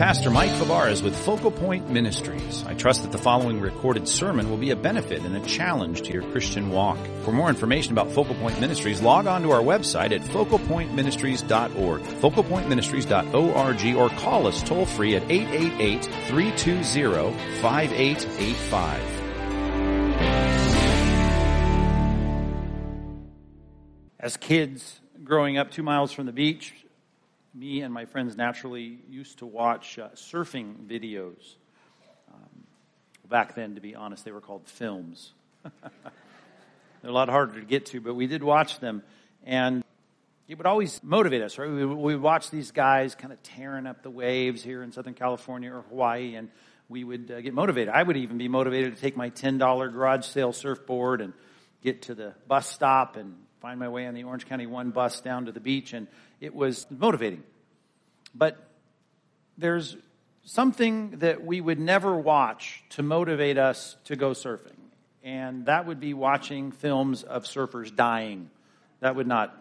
Pastor Mike Fabarez with Focal Point Ministries. I trust that the following recorded sermon will be a benefit and a challenge to your Christian walk. For more information about Focal Point Ministries, log on to our website at focalpointministries.org, focalpointministries.org, or call us toll free at 888-320-5885. As kids growing up two miles from the beach, me and my friends naturally used to watch uh, surfing videos. Um, back then, to be honest, they were called films. They're a lot harder to get to, but we did watch them. And it would always motivate us, right? We, we would watch these guys kind of tearing up the waves here in Southern California or Hawaii, and we would uh, get motivated. I would even be motivated to take my $10 garage sale surfboard and get to the bus stop and find my way on the Orange County 1 bus down to the beach, and it was motivating. But there's something that we would never watch to motivate us to go surfing, and that would be watching films of surfers dying. That would not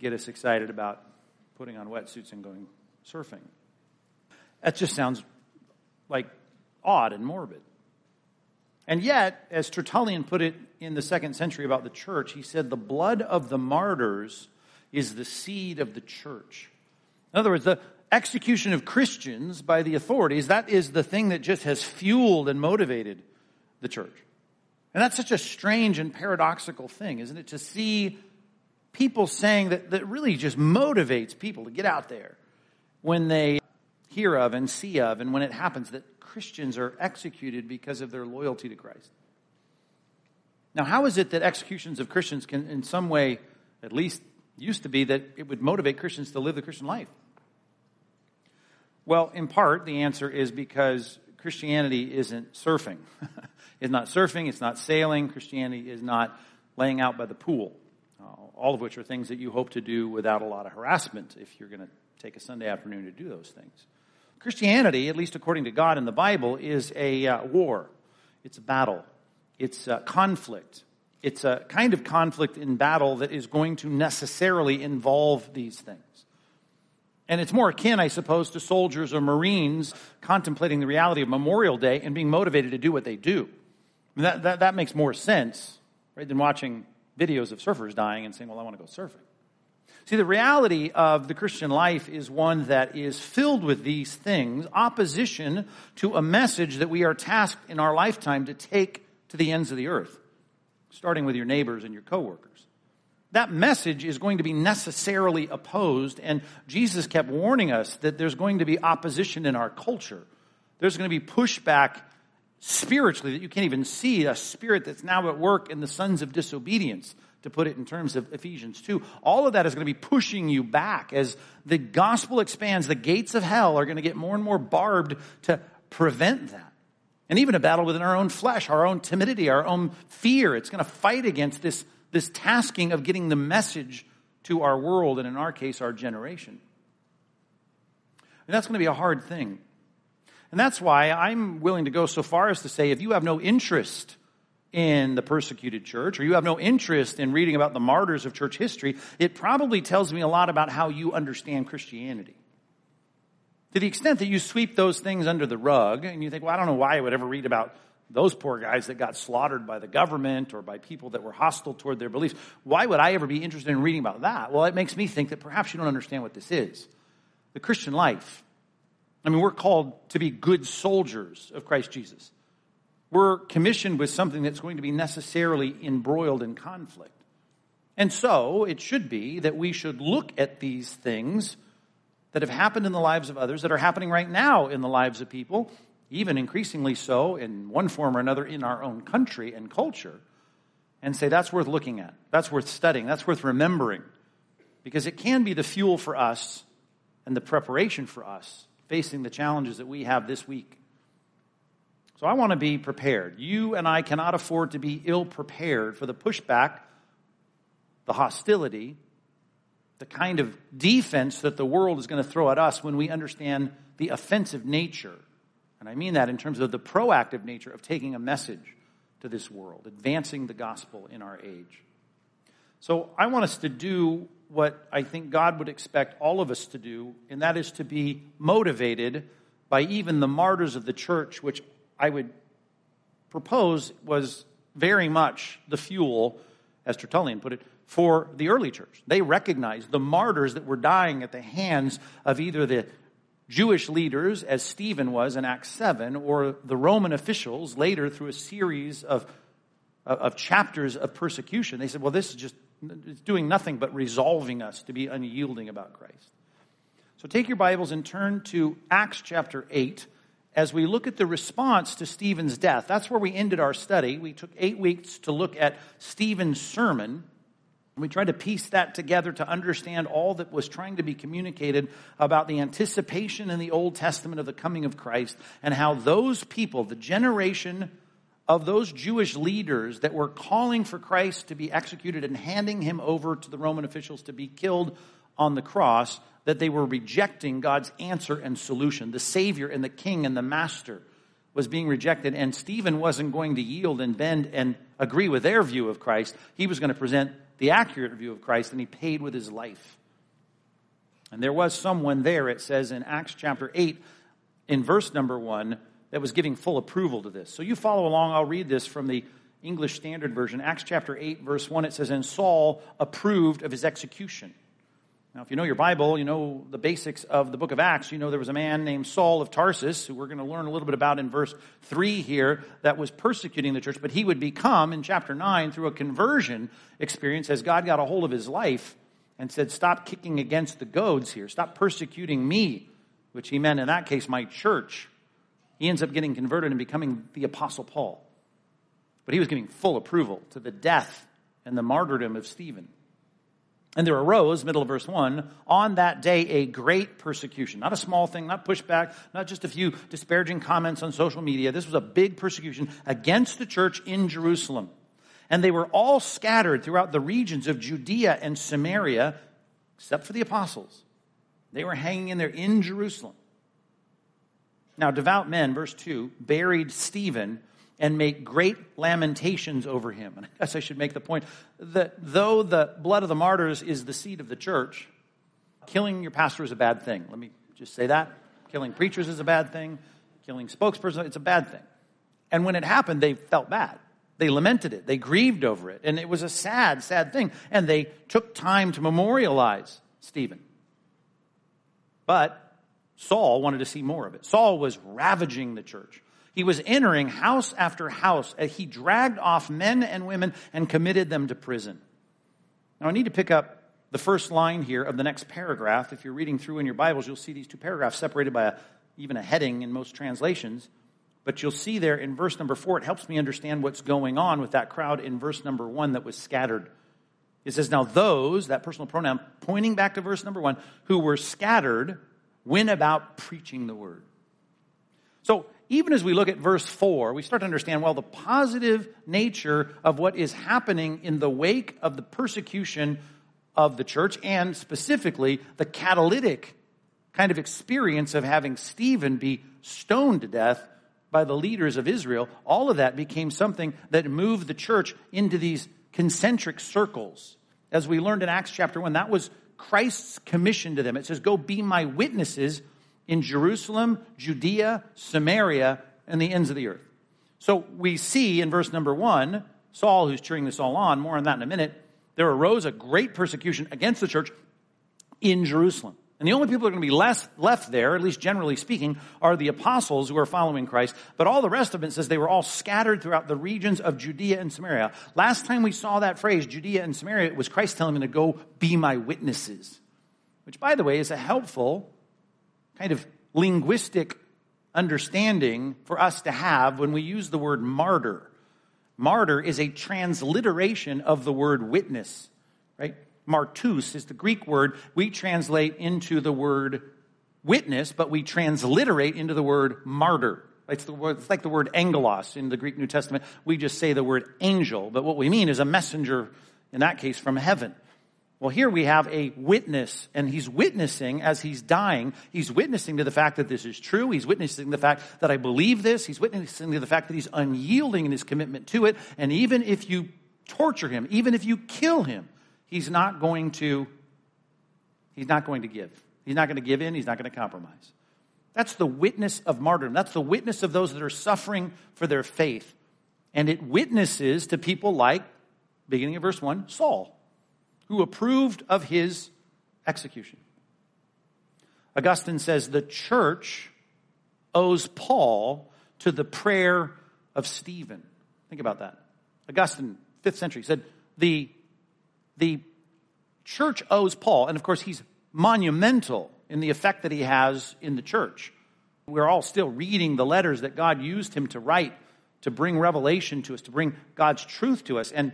get us excited about putting on wetsuits and going surfing. That just sounds like odd and morbid. And yet, as Tertullian put it in the second century about the church, he said, the blood of the martyrs is the seed of the church. In other words, the execution of Christians by the authorities, that is the thing that just has fueled and motivated the church. And that's such a strange and paradoxical thing, isn't it? To see people saying that, that really just motivates people to get out there when they hear of and see of, and when it happens that Christians are executed because of their loyalty to Christ. Now, how is it that executions of Christians can, in some way, at least used to be, that it would motivate Christians to live the Christian life? Well, in part, the answer is because Christianity isn't surfing. it's not surfing, it's not sailing. Christianity is not laying out by the pool, uh, all of which are things that you hope to do without a lot of harassment if you're going to take a Sunday afternoon to do those things. Christianity, at least according to God in the Bible, is a uh, war. It's a battle. It's a conflict. It's a kind of conflict in battle that is going to necessarily involve these things. And it's more akin, I suppose, to soldiers or Marines contemplating the reality of Memorial Day and being motivated to do what they do. that, that, that makes more sense, right, than watching videos of surfers dying and saying, well, I want to go surfing. See, the reality of the Christian life is one that is filled with these things, opposition to a message that we are tasked in our lifetime to take to the ends of the earth, starting with your neighbors and your coworkers. That message is going to be necessarily opposed, and Jesus kept warning us that there's going to be opposition in our culture. There's going to be pushback spiritually that you can't even see, a spirit that's now at work in the sons of disobedience to put it in terms of Ephesians 2. All of that is going to be pushing you back as the gospel expands. The gates of hell are going to get more and more barbed to prevent that. And even a battle within our own flesh, our own timidity, our own fear. It's going to fight against this, this tasking of getting the message to our world, and in our case, our generation. And that's going to be a hard thing. And that's why I'm willing to go so far as to say if you have no interest in the persecuted church, or you have no interest in reading about the martyrs of church history, it probably tells me a lot about how you understand Christianity. To the extent that you sweep those things under the rug and you think, well, I don't know why I would ever read about those poor guys that got slaughtered by the government or by people that were hostile toward their beliefs. Why would I ever be interested in reading about that? Well, it makes me think that perhaps you don't understand what this is. The Christian life. I mean, we're called to be good soldiers of Christ Jesus. We're commissioned with something that's going to be necessarily embroiled in conflict. And so it should be that we should look at these things that have happened in the lives of others, that are happening right now in the lives of people, even increasingly so in one form or another in our own country and culture, and say that's worth looking at, that's worth studying, that's worth remembering, because it can be the fuel for us and the preparation for us facing the challenges that we have this week. So I want to be prepared. You and I cannot afford to be ill prepared for the pushback, the hostility, the kind of defense that the world is going to throw at us when we understand the offensive nature. And I mean that in terms of the proactive nature of taking a message to this world, advancing the gospel in our age. So I want us to do what I think God would expect all of us to do, and that is to be motivated by even the martyrs of the church, which I would propose was very much the fuel, as Tertullian put it, for the early church. They recognized the martyrs that were dying at the hands of either the Jewish leaders, as Stephen was in Acts 7, or the Roman officials later through a series of, uh, of chapters of persecution. They said, well, this is just it's doing nothing but resolving us to be unyielding about Christ. So take your Bibles and turn to Acts chapter 8 as we look at the response to Stephen's death. That's where we ended our study. We took eight weeks to look at Stephen's sermon. We tried to piece that together to understand all that was trying to be communicated about the anticipation in the Old Testament of the coming of Christ and how those people, the generation of those Jewish leaders that were calling for Christ to be executed and handing him over to the Roman officials to be killed on the cross, that they were rejecting God's answer and solution. The Savior and the King and the Master was being rejected, and Stephen wasn't going to yield and bend and agree with their view of Christ. He was going to present the accurate view of Christ, and he paid with his life. And there was someone there, it says in Acts chapter 8, in verse number 1, that was giving full approval to this. So you follow along. I'll read this from the English Standard Version. Acts chapter 8, verse 1, it says, And Saul approved of his execution. Now, if you know your Bible, you know the basics of the book of Acts. You know there was a man named Saul of Tarsus, who we're going to learn a little bit about in verse 3 here, that was persecuting the church, but he would become, in chapter 9, through a conversion experience, as God got a hold of his life and said, Stop kicking against the goads here. Stop persecuting me, which he meant in that case, my church. He ends up getting converted and becoming the Apostle Paul. But he was giving full approval to the death and the martyrdom of Stephen. And there arose, middle of verse 1, on that day a great persecution. Not a small thing, not pushback, not just a few disparaging comments on social media. This was a big persecution against the church in Jerusalem. And they were all scattered throughout the regions of Judea and Samaria, except for the apostles. They were hanging in there in Jerusalem. Now, devout men, verse 2, buried Stephen and make great lamentations over him. And I guess I should make the point that though the blood of the martyrs is the seed of the church, killing your pastor is a bad thing. Let me just say that. Killing preachers is a bad thing. Killing spokespersons, it's a bad thing. And when it happened, they felt bad. They lamented it. They grieved over it. And it was a sad, sad thing. And they took time to memorialize Stephen. But Saul wanted to see more of it. Saul was ravaging the church. He was entering house after house. He dragged off men and women and committed them to prison. Now, I need to pick up the first line here of the next paragraph. If you're reading through in your Bibles, you'll see these two paragraphs separated by a, even a heading in most translations. But you'll see there in verse number four, it helps me understand what's going on with that crowd in verse number one that was scattered. It says, Now those, that personal pronoun, pointing back to verse number one, who were scattered, went about preaching the word. So even as we look at verse 4, we start to understand, well, the positive nature of what is happening in the wake of the persecution of the church, and specifically the catalytic kind of experience of having Stephen be stoned to death by the leaders of Israel. All of that became something that moved the church into these concentric circles. As we learned in Acts chapter 1, that was Christ's commission to them. It says, Go be my witnesses in Jerusalem, Judea, Samaria, and the ends of the earth. So we see in verse number one, Saul, who's cheering this all on, more on that in a minute, there arose a great persecution against the church in Jerusalem. And the only people that are going to be less, left there, at least generally speaking, are the apostles who are following Christ. But all the rest of it says they were all scattered throughout the regions of Judea and Samaria. Last time we saw that phrase, Judea and Samaria, it was Christ telling them to go be my witnesses. Which, by the way, is a helpful kind of linguistic understanding for us to have when we use the word martyr. Martyr is a transliteration of the word witness, right? Martus is the Greek word we translate into the word witness, but we transliterate into the word martyr. It's, the word, it's like the word angelos in the Greek New Testament. We just say the word angel, but what we mean is a messenger, in that case, from heaven. Well, here we have a witness, and he's witnessing as he's dying. He's witnessing to the fact that this is true. He's witnessing the fact that I believe this. He's witnessing to the fact that he's unyielding in his commitment to it. And even if you torture him, even if you kill him, he's not going to, he's not going to give. He's not going to give in. He's not going to compromise. That's the witness of martyrdom. That's the witness of those that are suffering for their faith. And it witnesses to people like, beginning of verse 1, Saul, who approved of his execution. Augustine says the church owes Paul to the prayer of Stephen. Think about that. Augustine, fifth century, said the, the church owes Paul, and of course he's monumental in the effect that he has in the church. We're all still reading the letters that God used him to write to bring revelation to us, to bring God's truth to us. And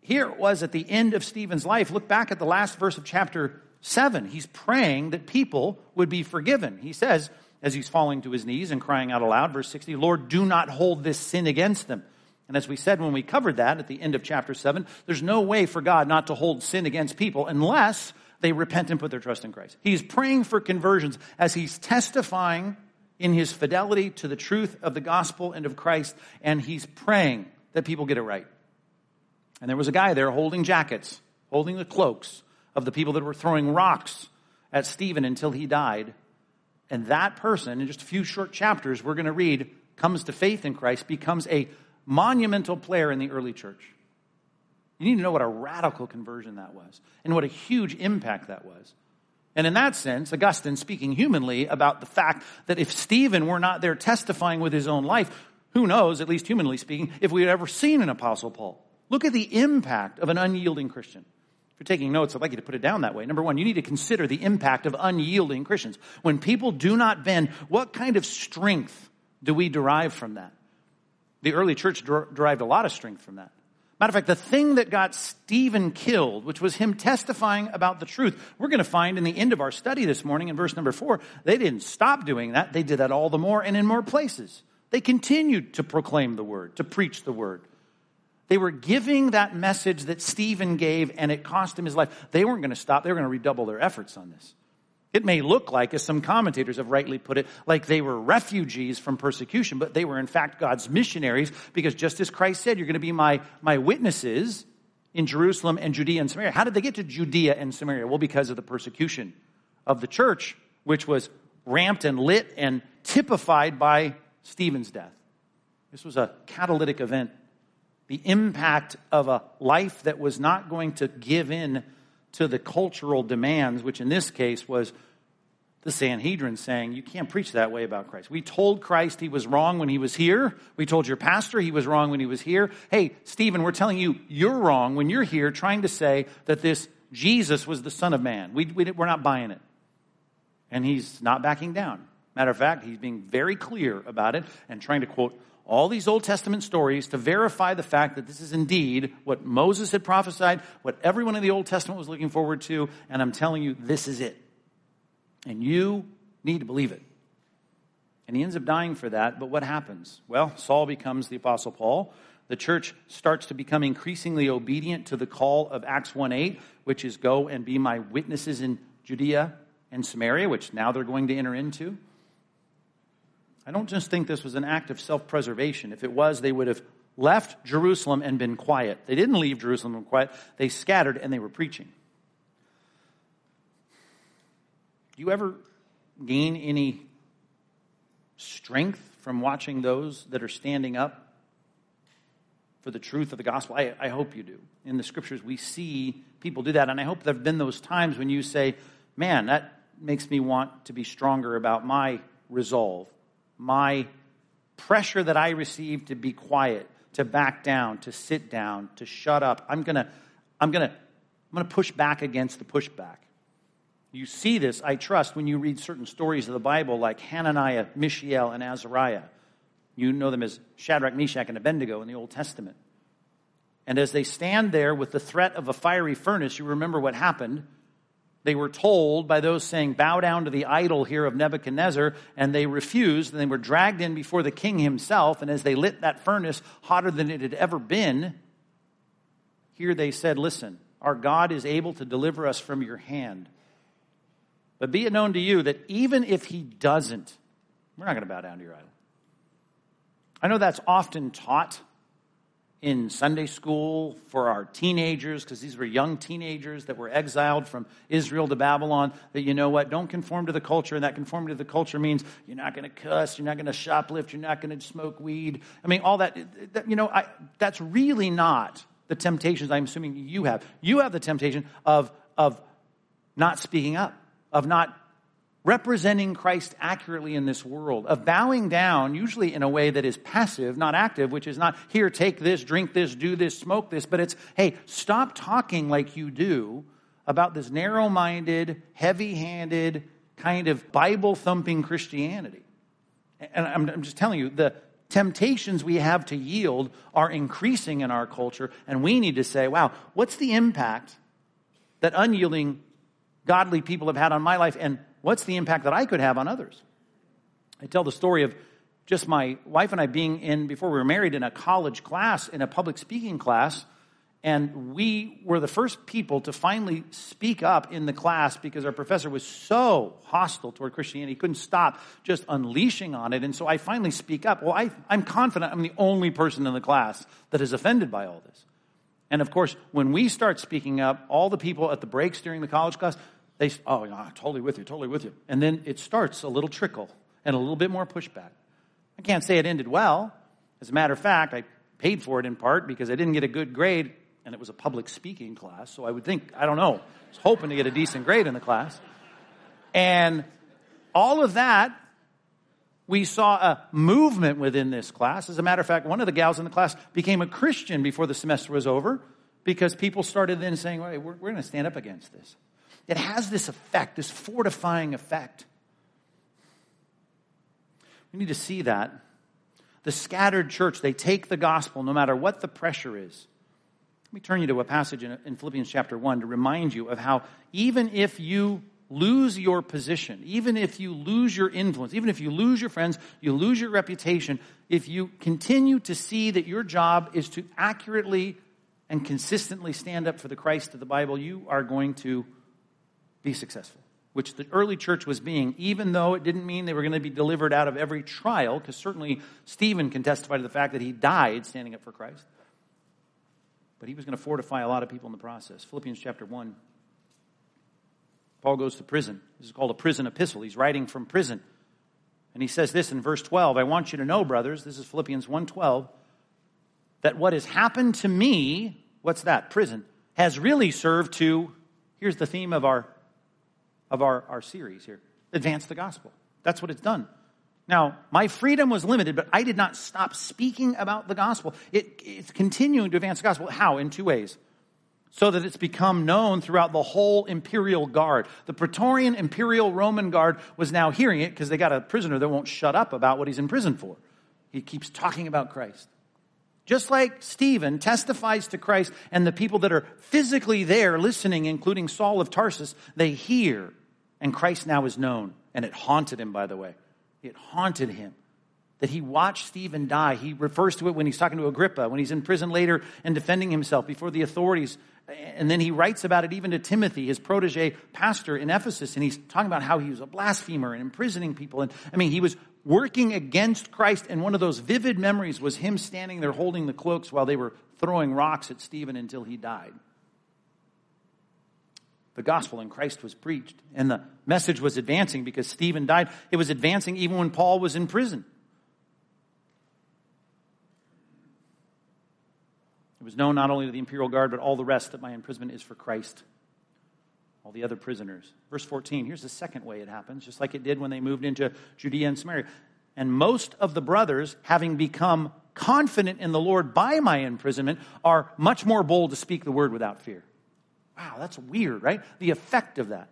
here it was at the end of Stephen's life. Look back at the last verse of chapter 7. He's praying that people would be forgiven. He says, as he's falling to his knees and crying out aloud, verse 60, Lord, do not hold this sin against them. And as we said when we covered that at the end of chapter 7, there's no way for God not to hold sin against people unless they repent and put their trust in Christ. He's praying for conversions as he's testifying in his fidelity to the truth of the gospel and of Christ, and he's praying that people get it right. And there was a guy there holding jackets, holding the cloaks of the people that were throwing rocks at Stephen until he died. And that person, in just a few short chapters, we're going to read, comes to faith in Christ, becomes a monumental player in the early church. You need to know what a radical conversion that was and what a huge impact that was. And in that sense, Augustine speaking humanly about the fact that if Stephen were not there testifying with his own life, who knows, at least humanly speaking, if we had ever seen an apostle Paul. Look at the impact of an unyielding Christian. If you're taking notes, I'd like you to put it down that way. Number one, you need to consider the impact of unyielding Christians. When people do not bend, what kind of strength do we derive from that? The early church derived a lot of strength from that. Matter of fact, the thing that got Stephen killed, which was him testifying about the truth, we're going to find in the end of our study this morning in verse number four, they didn't stop doing that. They did that all the more and in more places. They continued to proclaim the word, to preach the word. They were giving that message that Stephen gave and it cost him his life. They weren't going to stop. They were going to redouble their efforts on this. It may look like, as some commentators have rightly put it, like they were refugees from persecution, but they were in fact God's missionaries because just as Christ said, you're going to be my, my witnesses in Jerusalem and Judea and Samaria. How did they get to Judea and Samaria? Well, because of the persecution of the church, which was ramped and lit and typified by Stephen's death. This was a catalytic event. The impact of a life that was not going to give in to the cultural demands, which in this case was the Sanhedrin saying, You can't preach that way about Christ. We told Christ he was wrong when he was here. We told your pastor he was wrong when he was here. Hey, Stephen, we're telling you you're wrong when you're here trying to say that this Jesus was the Son of Man. We, we, we're not buying it. And he's not backing down. Matter of fact, he's being very clear about it and trying to quote all these Old Testament stories to verify the fact that this is indeed what Moses had prophesied, what everyone in the Old Testament was looking forward to, and I'm telling you, this is it. And you need to believe it. And he ends up dying for that, but what happens? Well, Saul becomes the Apostle Paul. The church starts to become increasingly obedient to the call of Acts 1 8, which is go and be my witnesses in Judea and Samaria, which now they're going to enter into. I don't just think this was an act of self preservation. If it was, they would have left Jerusalem and been quiet. They didn't leave Jerusalem and quiet, they scattered and they were preaching. Do you ever gain any strength from watching those that are standing up for the truth of the gospel? I, I hope you do. In the scriptures, we see people do that. And I hope there have been those times when you say, man, that makes me want to be stronger about my resolve my pressure that I receive to be quiet, to back down, to sit down, to shut up. I'm going to I'm going to I'm going to push back against the pushback. You see this, I trust, when you read certain stories of the Bible like Hananiah, Mishael, and Azariah. You know them as Shadrach, Meshach, and Abednego in the Old Testament. And as they stand there with the threat of a fiery furnace, you remember what happened. They were told by those saying, Bow down to the idol here of Nebuchadnezzar, and they refused, and they were dragged in before the king himself. And as they lit that furnace hotter than it had ever been, here they said, Listen, our God is able to deliver us from your hand. But be it known to you that even if he doesn't, we're not going to bow down to your idol. I know that's often taught in Sunday school for our teenagers, because these were young teenagers that were exiled from Israel to Babylon, that you know what, don't conform to the culture. And that conformity to the culture means you're not going to cuss, you're not going to shoplift, you're not going to smoke weed. I mean, all that, you know, I, that's really not the temptations I'm assuming you have. You have the temptation of, of not speaking up, of not representing Christ accurately in this world, of bowing down, usually in a way that is passive, not active, which is not here, take this, drink this, do this, smoke this, but it's, hey, stop talking like you do about this narrow minded, heavy handed, kind of Bible thumping Christianity. And I'm, just telling you, the temptations we have to yield are increasing in our culture, and we need to say, wow, what's the impact that unyielding godly people have had on my life? And what's the impact that I could have on others? I tell the story of just my wife and I being in, before we were married, in a college class, in a public speaking class. And we were the first people to finally speak up in the class because our professor was so hostile toward Christianity. He couldn't stop just unleashing on it. And so I finally speak up. Well, I, I'm confident I'm the only person in the class that is offended by all this. And of course, when we start speaking up, all the people at the breaks during the college class, they, oh, yeah, totally with you, totally with you. And then it starts a little trickle and a little bit more pushback. I can't say it ended well. As a matter of fact, I paid for it in part because I didn't get a good grade and it was a public speaking class. So I would think, I don't know, I was hoping to get a decent grade in the class. And all of that, we saw a movement within this class. As a matter of fact, one of the gals in the class became a Christian before the semester was over because people started then saying, we're, we're going to stand up against this. It has this effect, this fortifying effect. We need to see that. The scattered church, they take the gospel no matter what the pressure is. Let me turn you to a passage in, in Philippians chapter 1 to remind you of how even if you lose your position, even if you lose your influence, even if you lose your friends, you lose your reputation, if you continue to see that your job is to accurately and consistently stand up for the Christ of the Bible, you are going to be successful, which the early church was being, even though it didn't mean they were going to be delivered out of every trial, because certainly Stephen can testify to the fact that he died standing up for Christ. But he was going to fortify a lot of people in the process. Philippians chapter 1. Paul goes to prison. This is called a prison epistle. He's writing from prison. And he says this in verse 12, I want you to know, brothers, this is Philippians 1:12, that what has happened to me, what's that? Prison, has really served to here's the theme of our of our, our series here advance the gospel. That's what it's done. Now, my freedom was limited, but I did not stop speaking about the gospel. It, it's continuing to advance the gospel. How? In two ways. So that it's become known throughout the whole imperial guard. The Praetorian imperial Roman guard was now hearing it because they got a prisoner that won't shut up about what he's in prison for. He keeps talking about Christ. Just like Stephen testifies to Christ and the people that are physically there listening, including Saul of Tarsus, they hear and Christ now is known. And it haunted him, by the way. It haunted him that he watched Stephen die. He refers to it when he's talking to Agrippa, when he's in prison later and defending himself before the authorities. And then he writes about it even to Timothy, his protege pastor in Ephesus. And he's talking about how he was a blasphemer and imprisoning people. And I mean, he was working against Christ. And one of those vivid memories was him standing there holding the cloaks while they were throwing rocks at Stephen until he died the gospel and Christ was preached. And the message was advancing because Stephen died. It was advancing even when Paul was in prison. It was known not only to the imperial guard, but all the rest that my imprisonment is for Christ. All the other prisoners. Verse 14, here's the second way it happens, just like it did when they moved into Judea and Samaria. And most of the brothers, having become confident in the Lord by my imprisonment, are much more bold to speak the word without fear. Wow, that's weird, right? The effect of that.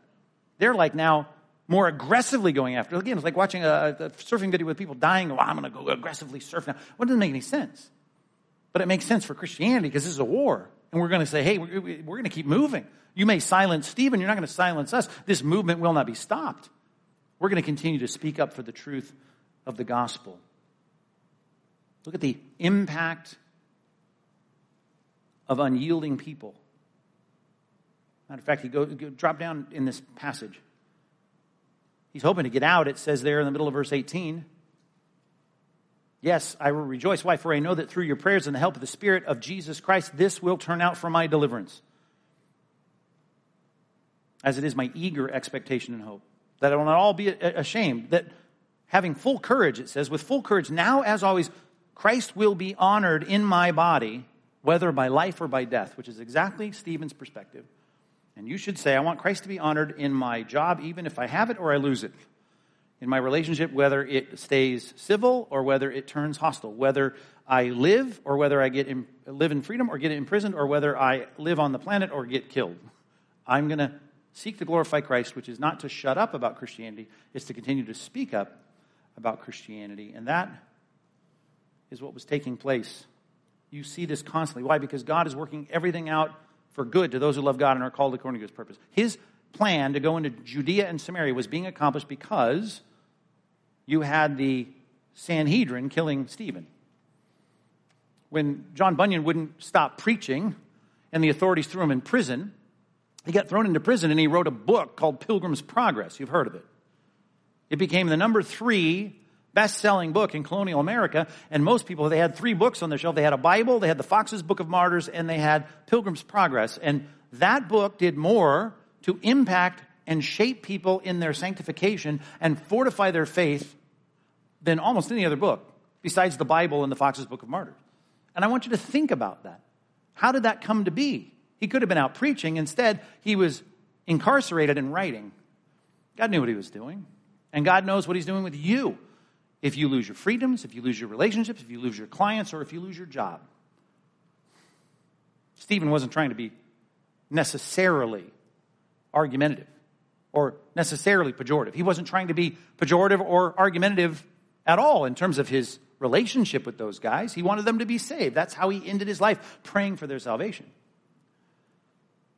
They're like now more aggressively going after. Again, it's like watching a, a surfing video with people dying. Oh, I'm going to go aggressively surf now. Well, doesn't make any sense. But it makes sense for Christianity because this is a war. And we're going to say, hey, we're, we're going to keep moving. You may silence Stephen. You're not going to silence us. This movement will not be stopped. We're going to continue to speak up for the truth of the gospel. Look at the impact of unyielding people Matter of fact, he go, go drop down in this passage. He's hoping to get out. It says there in the middle of verse 18. Yes, I will rejoice. Why? For I know that through your prayers and the help of the Spirit of Jesus Christ, this will turn out for my deliverance. As it is my eager expectation and hope. That I will not all be ashamed. That having full courage, it says, with full courage, now as always, Christ will be honored in my body, whether by life or by death, which is exactly Stephen's perspective. And you should say, I want Christ to be honored in my job, even if I have it or I lose it in my relationship, whether it stays civil or whether it turns hostile, whether I live or whether I get in, live in freedom or get imprisoned or whether I live on the planet or get killed. I'm going to seek to glorify Christ, which is not to shut up about Christianity, it's to continue to speak up about Christianity. And that is what was taking place. You see this constantly. Why? Because God is working everything out for good to those who love God and are called according to his purpose. His plan to go into Judea and Samaria was being accomplished because you had the Sanhedrin killing Stephen. When John Bunyan wouldn't stop preaching and the authorities threw him in prison, he got thrown into prison and he wrote a book called Pilgrim's Progress. You've heard of it. It became the number three best-selling book in colonial America, and most people, they had three books on their shelf. They had a Bible, they had the Foxe's Book of Martyrs, and they had Pilgrim's Progress. And that book did more to impact and shape people in their sanctification and fortify their faith than almost any other book besides the Bible and the Foxe's Book of Martyrs. And I want you to think about that. How did that come to be? He could have been out preaching. Instead, he was incarcerated and writing. God knew what he was doing. And God knows what he's doing with you if you lose your freedoms, if you lose your relationships, if you lose your clients, or if you lose your job. Stephen wasn't trying to be necessarily argumentative or necessarily pejorative. He wasn't trying to be pejorative or argumentative at all in terms of his relationship with those guys. He wanted them to be saved. That's how he ended his life, praying for their salvation.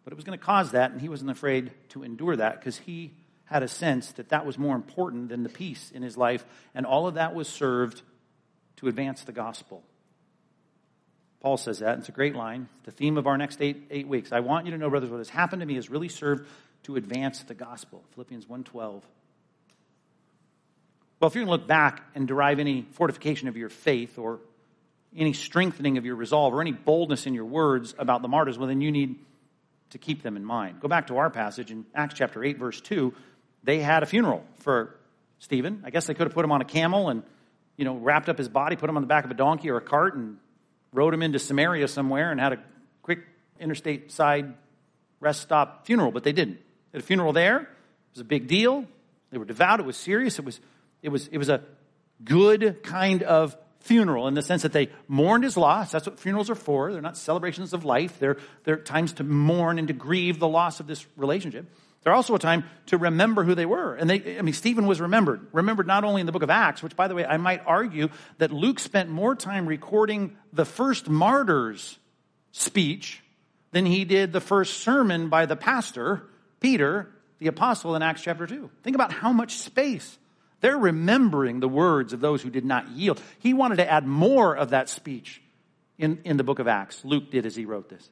But it was going to cause that, and he wasn't afraid to endure that because he had a sense that that was more important than the peace in his life, and all of that was served to advance the gospel. Paul says that. and It's a great line. The theme of our next eight, eight weeks. I want you to know, brothers, what has happened to me has really served to advance the gospel. Philippians 1.12. Well, if you're going to look back and derive any fortification of your faith or any strengthening of your resolve or any boldness in your words about the martyrs, well, then you need to keep them in mind. Go back to our passage in Acts chapter 8, verse 2. They had a funeral for Stephen. I guess they could have put him on a camel and, you know, wrapped up his body, put him on the back of a donkey or a cart and rode him into Samaria somewhere and had a quick interstate side rest stop funeral, but they didn't. They had a funeral there. It was a big deal. They were devout. It was serious. It was it was, it was a good kind of funeral in the sense that they mourned his loss. That's what funerals are for. They're not celebrations of life. They're, they're times to mourn and to grieve the loss of this relationship. They're also a time to remember who they were. And they, I mean, Stephen was remembered. Remembered not only in the book of Acts, which by the way, I might argue that Luke spent more time recording the first martyr's speech than he did the first sermon by the pastor, Peter, the apostle in Acts chapter 2. Think about how much space they're remembering the words of those who did not yield. He wanted to add more of that speech in, in the book of Acts. Luke did as he wrote this.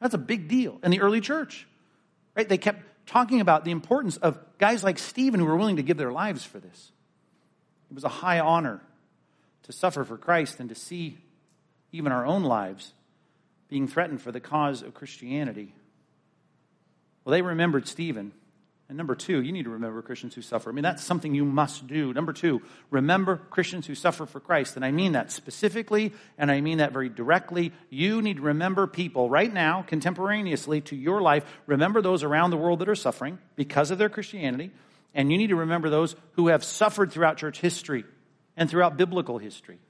That's a big deal in the early church. Right? They kept talking about the importance of guys like Stephen who were willing to give their lives for this. It was a high honor to suffer for Christ and to see even our own lives being threatened for the cause of Christianity. Well, they remembered Stephen and number two, you need to remember Christians who suffer. I mean, that's something you must do. Number two, remember Christians who suffer for Christ. And I mean that specifically, and I mean that very directly. You need to remember people right now, contemporaneously to your life. Remember those around the world that are suffering because of their Christianity. And you need to remember those who have suffered throughout church history and throughout biblical history.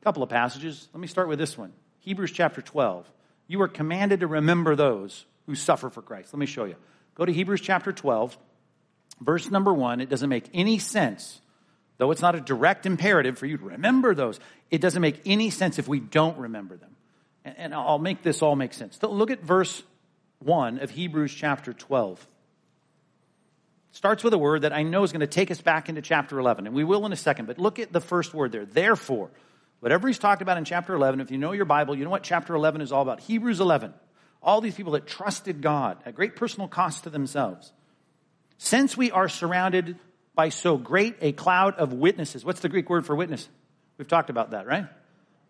A couple of passages. Let me start with this one Hebrews chapter 12. You are commanded to remember those who suffer for Christ. Let me show you. Go to Hebrews chapter 12, verse number 1. It doesn't make any sense, though it's not a direct imperative for you to remember those. It doesn't make any sense if we don't remember them. And I'll make this all make sense. Look at verse 1 of Hebrews chapter 12. It starts with a word that I know is going to take us back into chapter 11, and we will in a second, but look at the first word there. Therefore, whatever he's talked about in chapter 11, if you know your Bible, you know what chapter 11 is all about. Hebrews 11 all these people that trusted God at great personal cost to themselves. Since we are surrounded by so great a cloud of witnesses, what's the Greek word for witness? We've talked about that, right?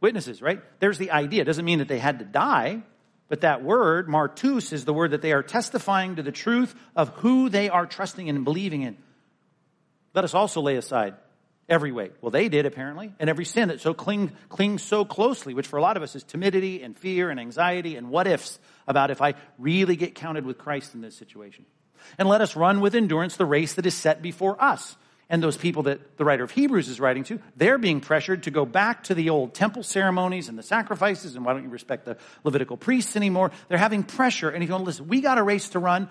Witnesses, right? There's the idea. It doesn't mean that they had to die, but that word, martus, is the word that they are testifying to the truth of who they are trusting and believing in. Let us also lay aside every weight. Well, they did apparently, and every sin that so cling, clings so closely, which for a lot of us is timidity and fear and anxiety and what ifs about if I really get counted with Christ in this situation. And let us run with endurance the race that is set before us. And those people that the writer of Hebrews is writing to, they're being pressured to go back to the old temple ceremonies and the sacrifices, and why don't you respect the Levitical priests anymore? They're having pressure, and if you want to listen, we got a race to run,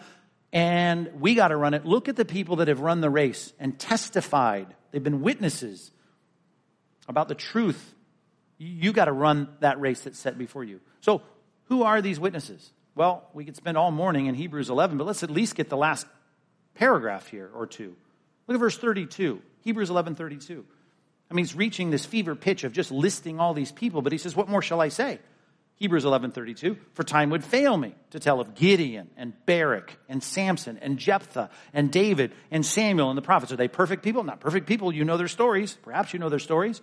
and we got to run it. Look at the people that have run the race and testified. They've been witnesses about the truth. You got to run that race that's set before you. So, who are these witnesses? Well, we could spend all morning in Hebrews 11, but let's at least get the last paragraph here or two. Look at verse 32, Hebrews 11 32. I mean, he's reaching this fever pitch of just listing all these people, but he says, What more shall I say? Hebrews 11:32 For time would fail me to tell of Gideon and Barak and Samson and Jephthah and David and Samuel and the prophets. Are they perfect people? Not perfect people. You know their stories. Perhaps you know their stories.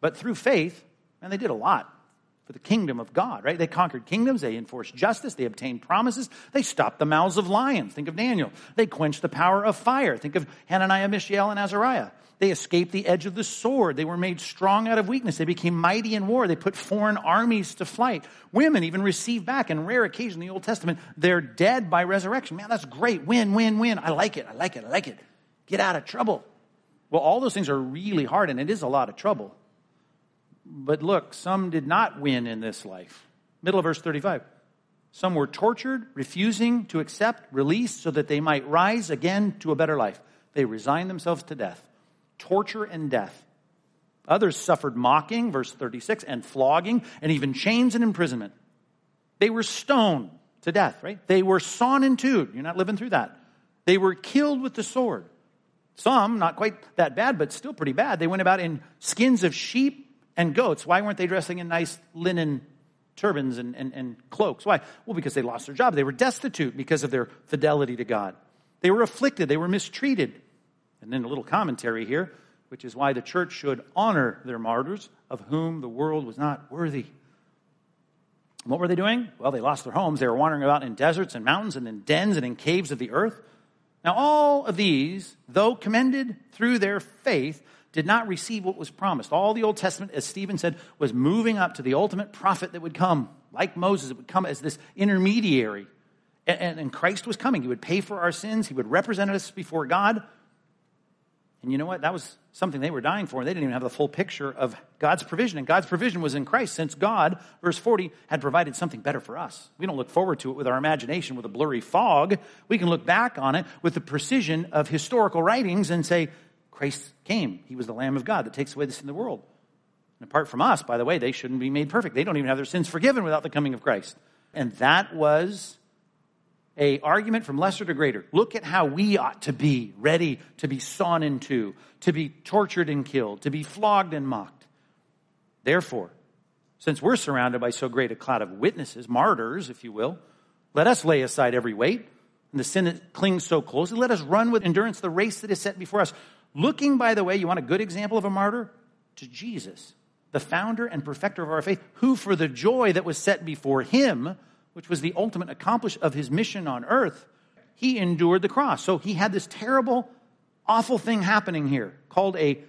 But through faith, and they did a lot for the kingdom of God, right? They conquered kingdoms, they enforced justice, they obtained promises, they stopped the mouths of lions. Think of Daniel. They quenched the power of fire. Think of Hananiah, Mishael, and Azariah. They escaped the edge of the sword. They were made strong out of weakness. They became mighty in war. They put foreign armies to flight. Women even received back, in rare occasion in the Old Testament, they're dead by resurrection. Man, that's great. Win, win, win. I like it. I like it. I like it. Get out of trouble. Well, all those things are really hard, and it is a lot of trouble. But look, some did not win in this life. Middle of verse 35. Some were tortured, refusing to accept release so that they might rise again to a better life. They resigned themselves to death, torture and death. Others suffered mocking, verse 36, and flogging, and even chains and imprisonment. They were stoned to death, right? They were sawn in two. You're not living through that. They were killed with the sword. Some, not quite that bad, but still pretty bad. They went about in skins of sheep and goats. Why weren't they dressing in nice linen turbans and, and, and cloaks? Why? Well, because they lost their job. They were destitute because of their fidelity to God. They were afflicted. They were mistreated. And then a little commentary here, which is why the church should honor their martyrs, of whom the world was not worthy. What were they doing? Well, they lost their homes. They were wandering about in deserts and mountains and in dens and in caves of the earth. Now, all of these, though commended through their faith, did not receive what was promised. All the Old Testament, as Stephen said, was moving up to the ultimate prophet that would come, like Moses, it would come as this intermediary. And, and, and Christ was coming. He would pay for our sins, He would represent us before God. And you know what? That was something they were dying for. They didn't even have the full picture of God's provision. And God's provision was in Christ, since God, verse 40, had provided something better for us. We don't look forward to it with our imagination with a blurry fog. We can look back on it with the precision of historical writings and say, Christ came. He was the Lamb of God that takes away the sin of the world. And apart from us, by the way, they shouldn't be made perfect. They don't even have their sins forgiven without the coming of Christ. And that was a argument from lesser to greater. Look at how we ought to be ready to be sawn in two, to be tortured and killed, to be flogged and mocked. Therefore, since we're surrounded by so great a cloud of witnesses, martyrs, if you will, let us lay aside every weight and the sin that clings so closely. Let us run with endurance the race that is set before us, Looking, by the way, you want a good example of a martyr? To Jesus, the founder and perfecter of our faith, who for the joy that was set before him, which was the ultimate accomplishment of his mission on earth, he endured the cross. So he had this terrible, awful thing happening here called a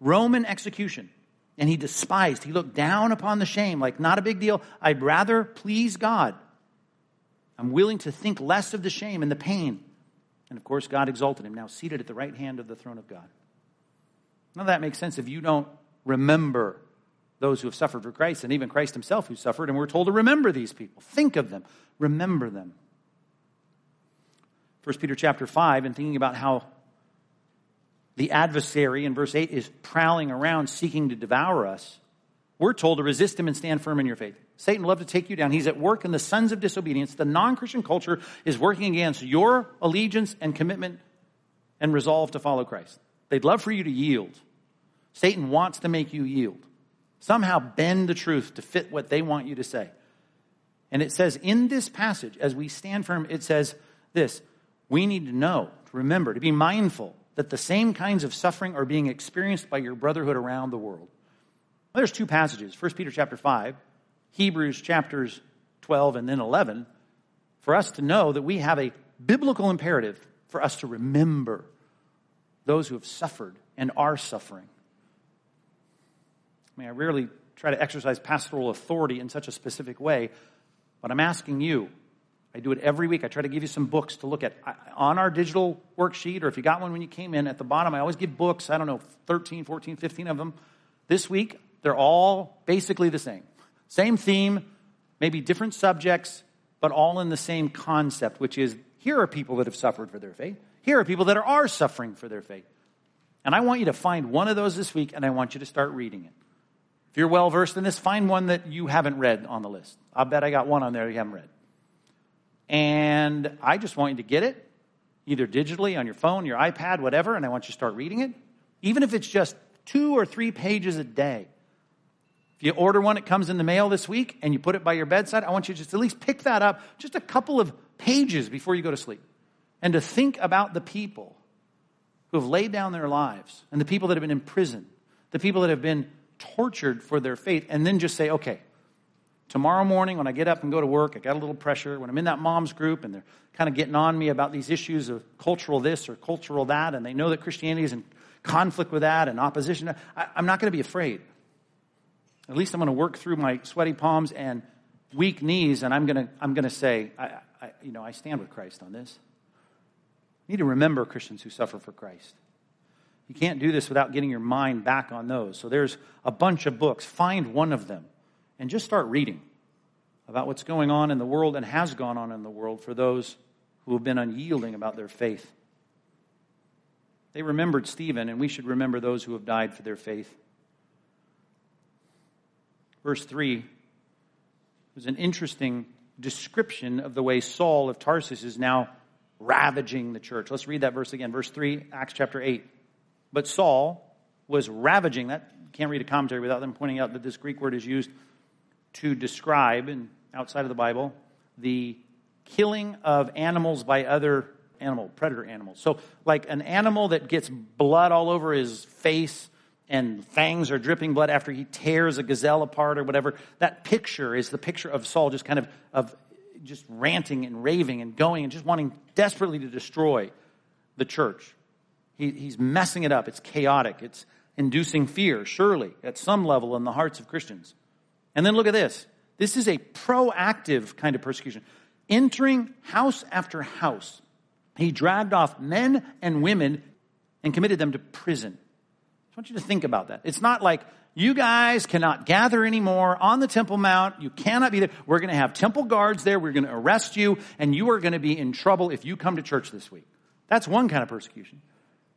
Roman execution. And he despised, he looked down upon the shame, like, not a big deal. I'd rather please God. I'm willing to think less of the shame and the pain and of course, God exalted him, now seated at the right hand of the throne of God. Of that makes sense if you don't remember those who have suffered for Christ, and even Christ himself who suffered, and we're told to remember these people. Think of them, remember them. 1 Peter chapter 5, and thinking about how the adversary in verse 8 is prowling around seeking to devour us, we're told to resist him and stand firm in your faith. Satan love to take you down. He's at work in the sons of disobedience. The non-Christian culture is working against your allegiance and commitment and resolve to follow Christ. They'd love for you to yield. Satan wants to make you yield. Somehow bend the truth to fit what they want you to say. And it says in this passage, as we stand firm, it says this we need to know, to remember, to be mindful that the same kinds of suffering are being experienced by your brotherhood around the world. Well, there's two passages 1 Peter chapter 5, Hebrews chapters 12, and then 11, for us to know that we have a biblical imperative for us to remember those who have suffered and are suffering. I mean, I rarely try to exercise pastoral authority in such a specific way, but I'm asking you. I do it every week. I try to give you some books to look at on our digital worksheet, or if you got one when you came in at the bottom, I always give books. I don't know, 13, 14, 15 of them. This week, they're all basically the same. Same theme, maybe different subjects, but all in the same concept, which is here are people that have suffered for their faith. Here are people that are suffering for their faith. And I want you to find one of those this week, and I want you to start reading it. If you're well versed in this, find one that you haven't read on the list. I'll bet I got one on there you haven't read. And I just want you to get it, either digitally on your phone, your iPad, whatever, and I want you to start reading it. Even if it's just two or three pages a day. If you order one, it comes in the mail this week, and you put it by your bedside, I want you to just at least pick that up just a couple of pages before you go to sleep. And to think about the people who have laid down their lives, and the people that have been in prison, the people that have been tortured for their faith, and then just say, okay, tomorrow morning when I get up and go to work, I got a little pressure. When I'm in that mom's group and they're kind of getting on me about these issues of cultural this or cultural that, and they know that Christianity is in conflict with that and opposition, I, am not going to be afraid. At least I'm going to work through my sweaty palms and weak knees, and I'm going to, I'm going to say, I, I, you know, I stand with Christ on this. You need to remember Christians who suffer for Christ. You can't do this without getting your mind back on those. So there's a bunch of books. Find one of them and just start reading about what's going on in the world and has gone on in the world for those who have been unyielding about their faith. They remembered Stephen, and we should remember those who have died for their faith. Verse 3 was an interesting description of the way Saul of Tarsus is now ravaging the church. Let's read that verse again. Verse 3, Acts chapter 8. But Saul was ravaging, that can't read a commentary without them pointing out that this Greek word is used to describe, and outside of the Bible, the killing of animals by other animal, predator animals. So, like an animal that gets blood all over his face and fangs are dripping blood after he tears a gazelle apart or whatever. That picture is the picture of Saul just kind of, of just ranting and raving and going and just wanting desperately to destroy the church. He, he's messing it up. It's chaotic. It's inducing fear, surely, at some level in the hearts of Christians. And then look at this. This is a proactive kind of persecution. Entering house after house, he dragged off men and women and committed them to prison. I want you to think about that. It's not like you guys cannot gather anymore on the Temple Mount. You cannot be there. We're going to have temple guards there. We're going to arrest you, and you are going to be in trouble if you come to church this week. That's one kind of persecution.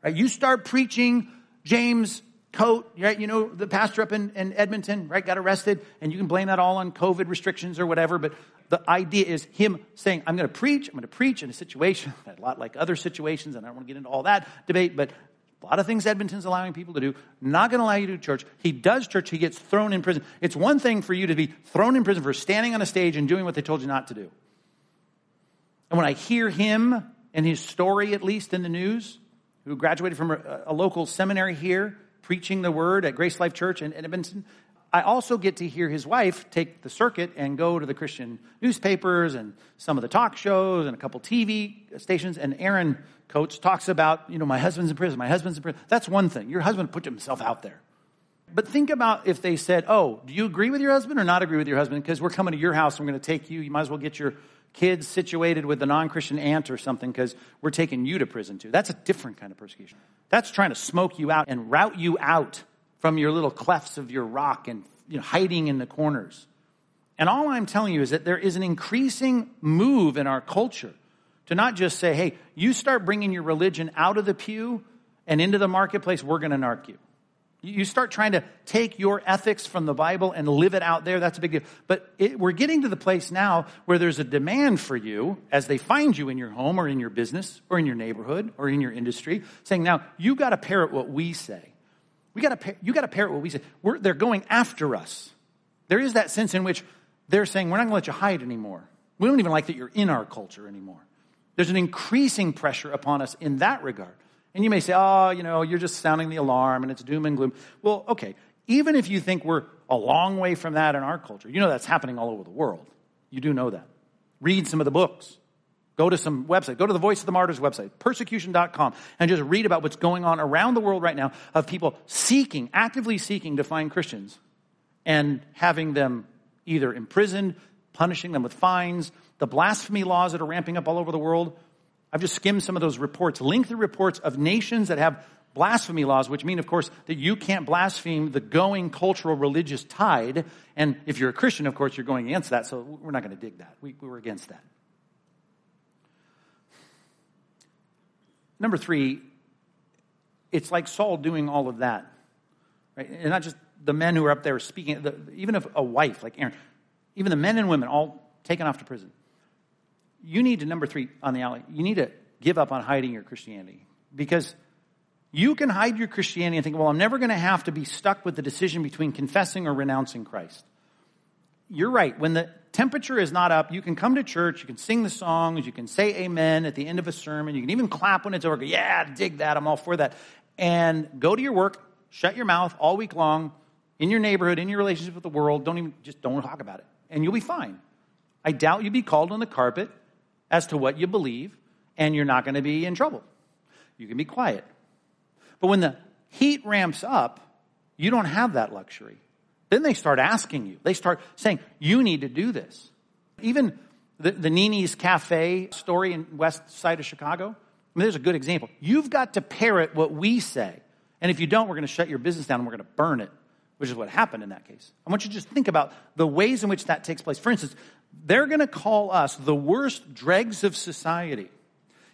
Right? You start preaching James Coates, right? You know, the pastor up in, in Edmonton, right, got arrested, and you can blame that all on COVID restrictions or whatever, but the idea is him saying, I'm going to preach, I'm going to preach in a situation, a lot like other situations, and I don't want to get into all that debate, but a lot of things Edmonton's allowing people to do, not going to allow you to do church. He does church, he gets thrown in prison. It's one thing for you to be thrown in prison for standing on a stage and doing what they told you not to do. And when I hear him and his story, at least in the news, who graduated from a, a local seminary here, preaching the word at Grace Life Church in, Edmonton. I also get to hear his wife take the circuit and go to the Christian newspapers and some of the talk shows and a couple TV stations. And Erin Coates talks about, you know, my husband's in prison, my husband's in prison. That's one thing. Your husband put himself out there. But think about if they said, oh, do you agree with your husband or not agree with your husband? Because we're coming to your house and we're going to take you. You might as well get your kids situated with a non Christian aunt or something because we're taking you to prison too. That's a different kind of persecution. That's trying to smoke you out and route you out from your little clefts of your rock and you know, hiding in the corners. And all I'm telling you is that there is an increasing move in our culture to not just say, hey, you start bringing your religion out of the pew and into the marketplace, we're going to narc you. You start trying to take your ethics from the Bible and live it out there, that's a big deal. But it, we're getting to the place now where there's a demand for you as they find you in your home or in your business or in your neighborhood or in your industry, saying, now, you got to parrot what we say. We got to, you got to parrot what we say. We're, they're going after us. There is that sense in which they're saying, we're not going to let you hide anymore. We don't even like that you're in our culture anymore. There's an increasing pressure upon us in that regard. And you may say, oh, you know, you're just sounding the alarm and it's doom and gloom. Well, okay. Even if you think we're a long way from that in our culture, you know that's happening all over the world. You do know that. Read some of the books. Go to some website. Go to the Voice of the Martyrs website, persecution.com, and just read about what's going on around the world right now of people seeking, actively seeking to find Christians and having them either imprisoned, punishing them with fines, the blasphemy laws that are ramping up all over the world. I've just skimmed some of those reports, lengthy reports of nations that have blasphemy laws, which mean, of course, that you can't blaspheme the going cultural religious tide. And if you're a Christian, of course, you're going against that. So we're not going to dig that. We, we're against that. Number three, it's like Saul doing all of that. Right? And not just the men who are up there speaking, the, even if a wife like Erin, even the men and women all taken off to prison. You need to, number three on the alley, you need to give up on hiding your Christianity. Because you can hide your Christianity and think, well, I'm never going to have to be stuck with the decision between confessing or renouncing Christ. You're right. When the temperature is not up, you can come to church, you can sing the songs, you can say amen at the end of a sermon, you can even clap when it's over. Go, yeah, dig that, I'm all for that. And go to your work, shut your mouth all week long, in your neighborhood, in your relationship with the world, don't even, just don't talk about it. And you'll be fine. I doubt you'd be called on the carpet as to what you believe, and you're not going to be in trouble. You can be quiet. But when the heat ramps up, you don't have that luxury. Then they start asking you. They start saying, you need to do this. Even the, the Nini's Cafe story in west side of Chicago, I mean, there's a good example. You've got to parrot what we say. And if you don't, we're going to shut your business down and we're going to burn it, which is what happened in that case. I want you to just think about the ways in which that takes place. For instance, they're going to call us the worst dregs of society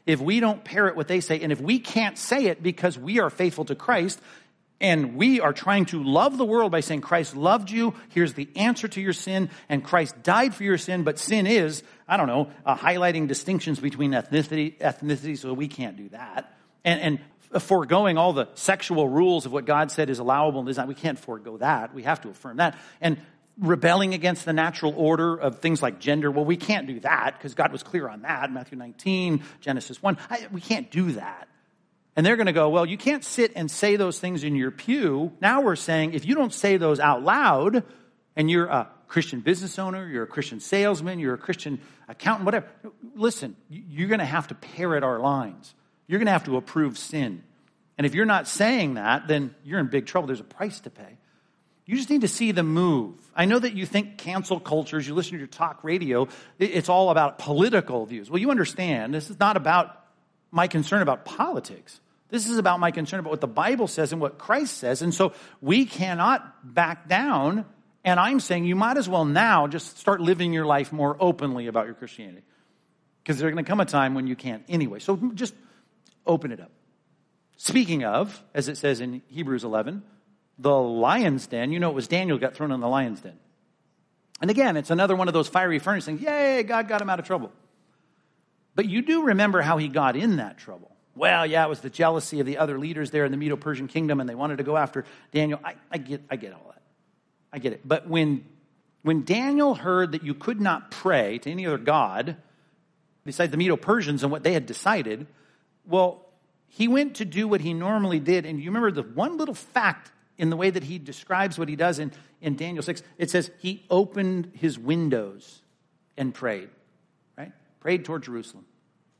if we don't parrot what they say. And if we can't say it because we are faithful to Christ, and we are trying to love the world by saying Christ loved you. Here's the answer to your sin. And Christ died for your sin. But sin is, I don't know, uh, highlighting distinctions between ethnicity, ethnicity. So we can't do that. And, and foregoing all the sexual rules of what God said is allowable and is not. We can't forego that. We have to affirm that. And rebelling against the natural order of things like gender. Well, we can't do that because God was clear on that. Matthew 19, Genesis 1. I, we can't do that. And they're going to go, well, you can't sit and say those things in your pew. Now we're saying if you don't say those out loud, and you're a Christian business owner, you're a Christian salesman, you're a Christian accountant, whatever, listen, you're going to have to parrot our lines. You're going to have to approve sin. And if you're not saying that, then you're in big trouble. There's a price to pay. You just need to see the move. I know that you think cancel cultures, you listen to your talk radio, it's all about political views. Well, you understand, this is not about my concern about politics. This is about my concern about what the Bible says and what Christ says. And so we cannot back down. And I'm saying you might as well now just start living your life more openly about your Christianity. Because there's going to come a time when you can't anyway. So just open it up. Speaking of, as it says in Hebrews 11, the lion's den, you know it was Daniel got thrown in the lion's den. And again, it's another one of those fiery furnace things. Yay, God got him out of trouble. But you do remember how he got in that trouble. Well, yeah, it was the jealousy of the other leaders there in the Medo Persian kingdom, and they wanted to go after Daniel. I, I, get, I get all that. I get it. But when, when Daniel heard that you could not pray to any other God besides the Medo Persians and what they had decided, well, he went to do what he normally did. And you remember the one little fact in the way that he describes what he does in, in Daniel 6? It says he opened his windows and prayed right? prayed toward Jerusalem.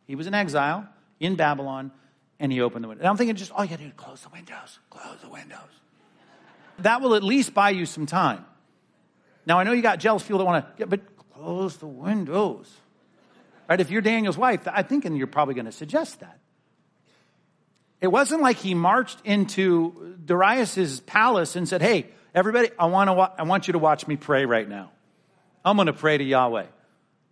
He was in exile in Babylon, and he opened the window. And I'm thinking just, all you gotta do is close the windows, close the windows. That will at least buy you some time. Now, I know you got jealous people that want to, but close the windows. Right? If you're Daniel's wife, I think thinking you're probably going to suggest that. It wasn't like he marched into Darius's palace and said, Hey, everybody, I want, to wa- I want you to watch me pray right now. I'm going to pray to Yahweh.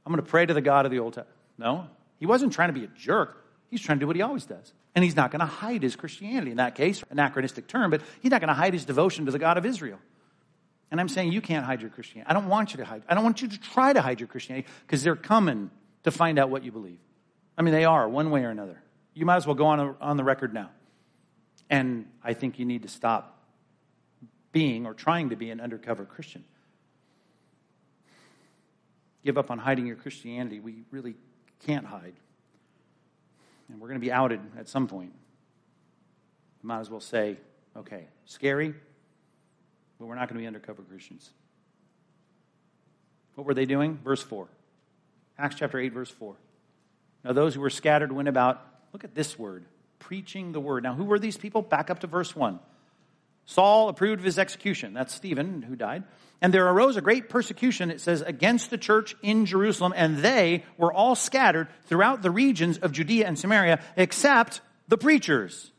I'm going to pray to the God of the Old Testament. No, he wasn't trying to be a jerk. He's trying to do what he always does. And he's not going to hide his Christianity in that case, anachronistic term, but he's not going to hide his devotion to the God of Israel. And I'm saying you can't hide your Christianity. I don't want you to hide. I don't want you to try to hide your Christianity because they're coming to find out what you believe. I mean, they are one way or another. You might as well go on, on the record now. And I think you need to stop being or trying to be an undercover Christian give up on hiding your Christianity. We really can't hide. And we're going to be outed at some point. You might as well say, okay, scary? but we're not going to be undercover Christians. What were they doing? Verse 4. Acts chapter 8, verse 4. Now, those who were scattered went about, look at this word, preaching the word. Now, who were these people? Back up to verse 1. Saul approved of his execution. That's Stephen who died. And there arose a great persecution, it says, against the church in Jerusalem, and they were all scattered throughout the regions of Judea and Samaria, except the preachers.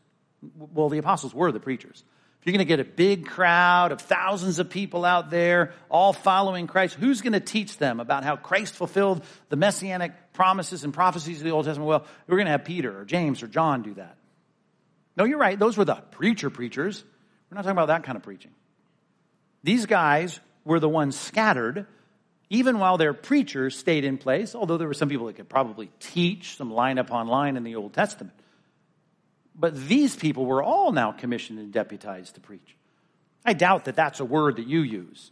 Well, the apostles were the preachers. If you're going to get a big crowd of thousands of people out there, all following Christ, who's going to teach them about how Christ fulfilled the messianic promises and prophecies of the Old Testament? Well, we're going to have Peter or James or John do that. No, you're right. Those were the preacher preachers. We're not talking about that kind of preaching. These guys were the ones scattered, even while their preachers stayed in place, although there were some people that could probably teach some line upon line in the Old Testament. But these people were all now commissioned and deputized to preach. I doubt that that's a word that you use.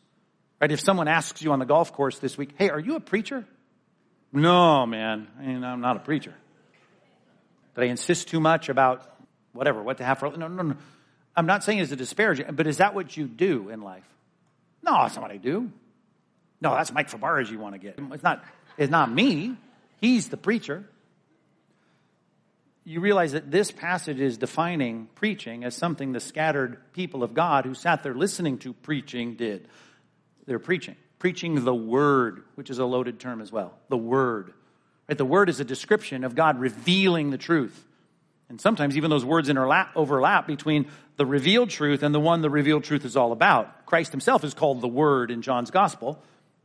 Right? If someone asks you on the golf course this week, hey, are you a preacher? No, man. I mean, I'm not a preacher. Did I insist too much about whatever, what to have for, no, no, no. I'm not saying it's a disparaging, but is that what you do in life? No, that's not what I do. No, that's Mike Fabarez you want to get. It's not, it's not me. He's the preacher you realize that this passage is defining preaching as something the scattered people of God who sat there listening to preaching did. They're preaching. Preaching the word, which is a loaded term as well. The word. Right? The word is a description of God revealing the truth. And sometimes even those words overlap, overlap between the revealed truth and the one the revealed truth is all about. Christ himself is called the Word in John's Gospel.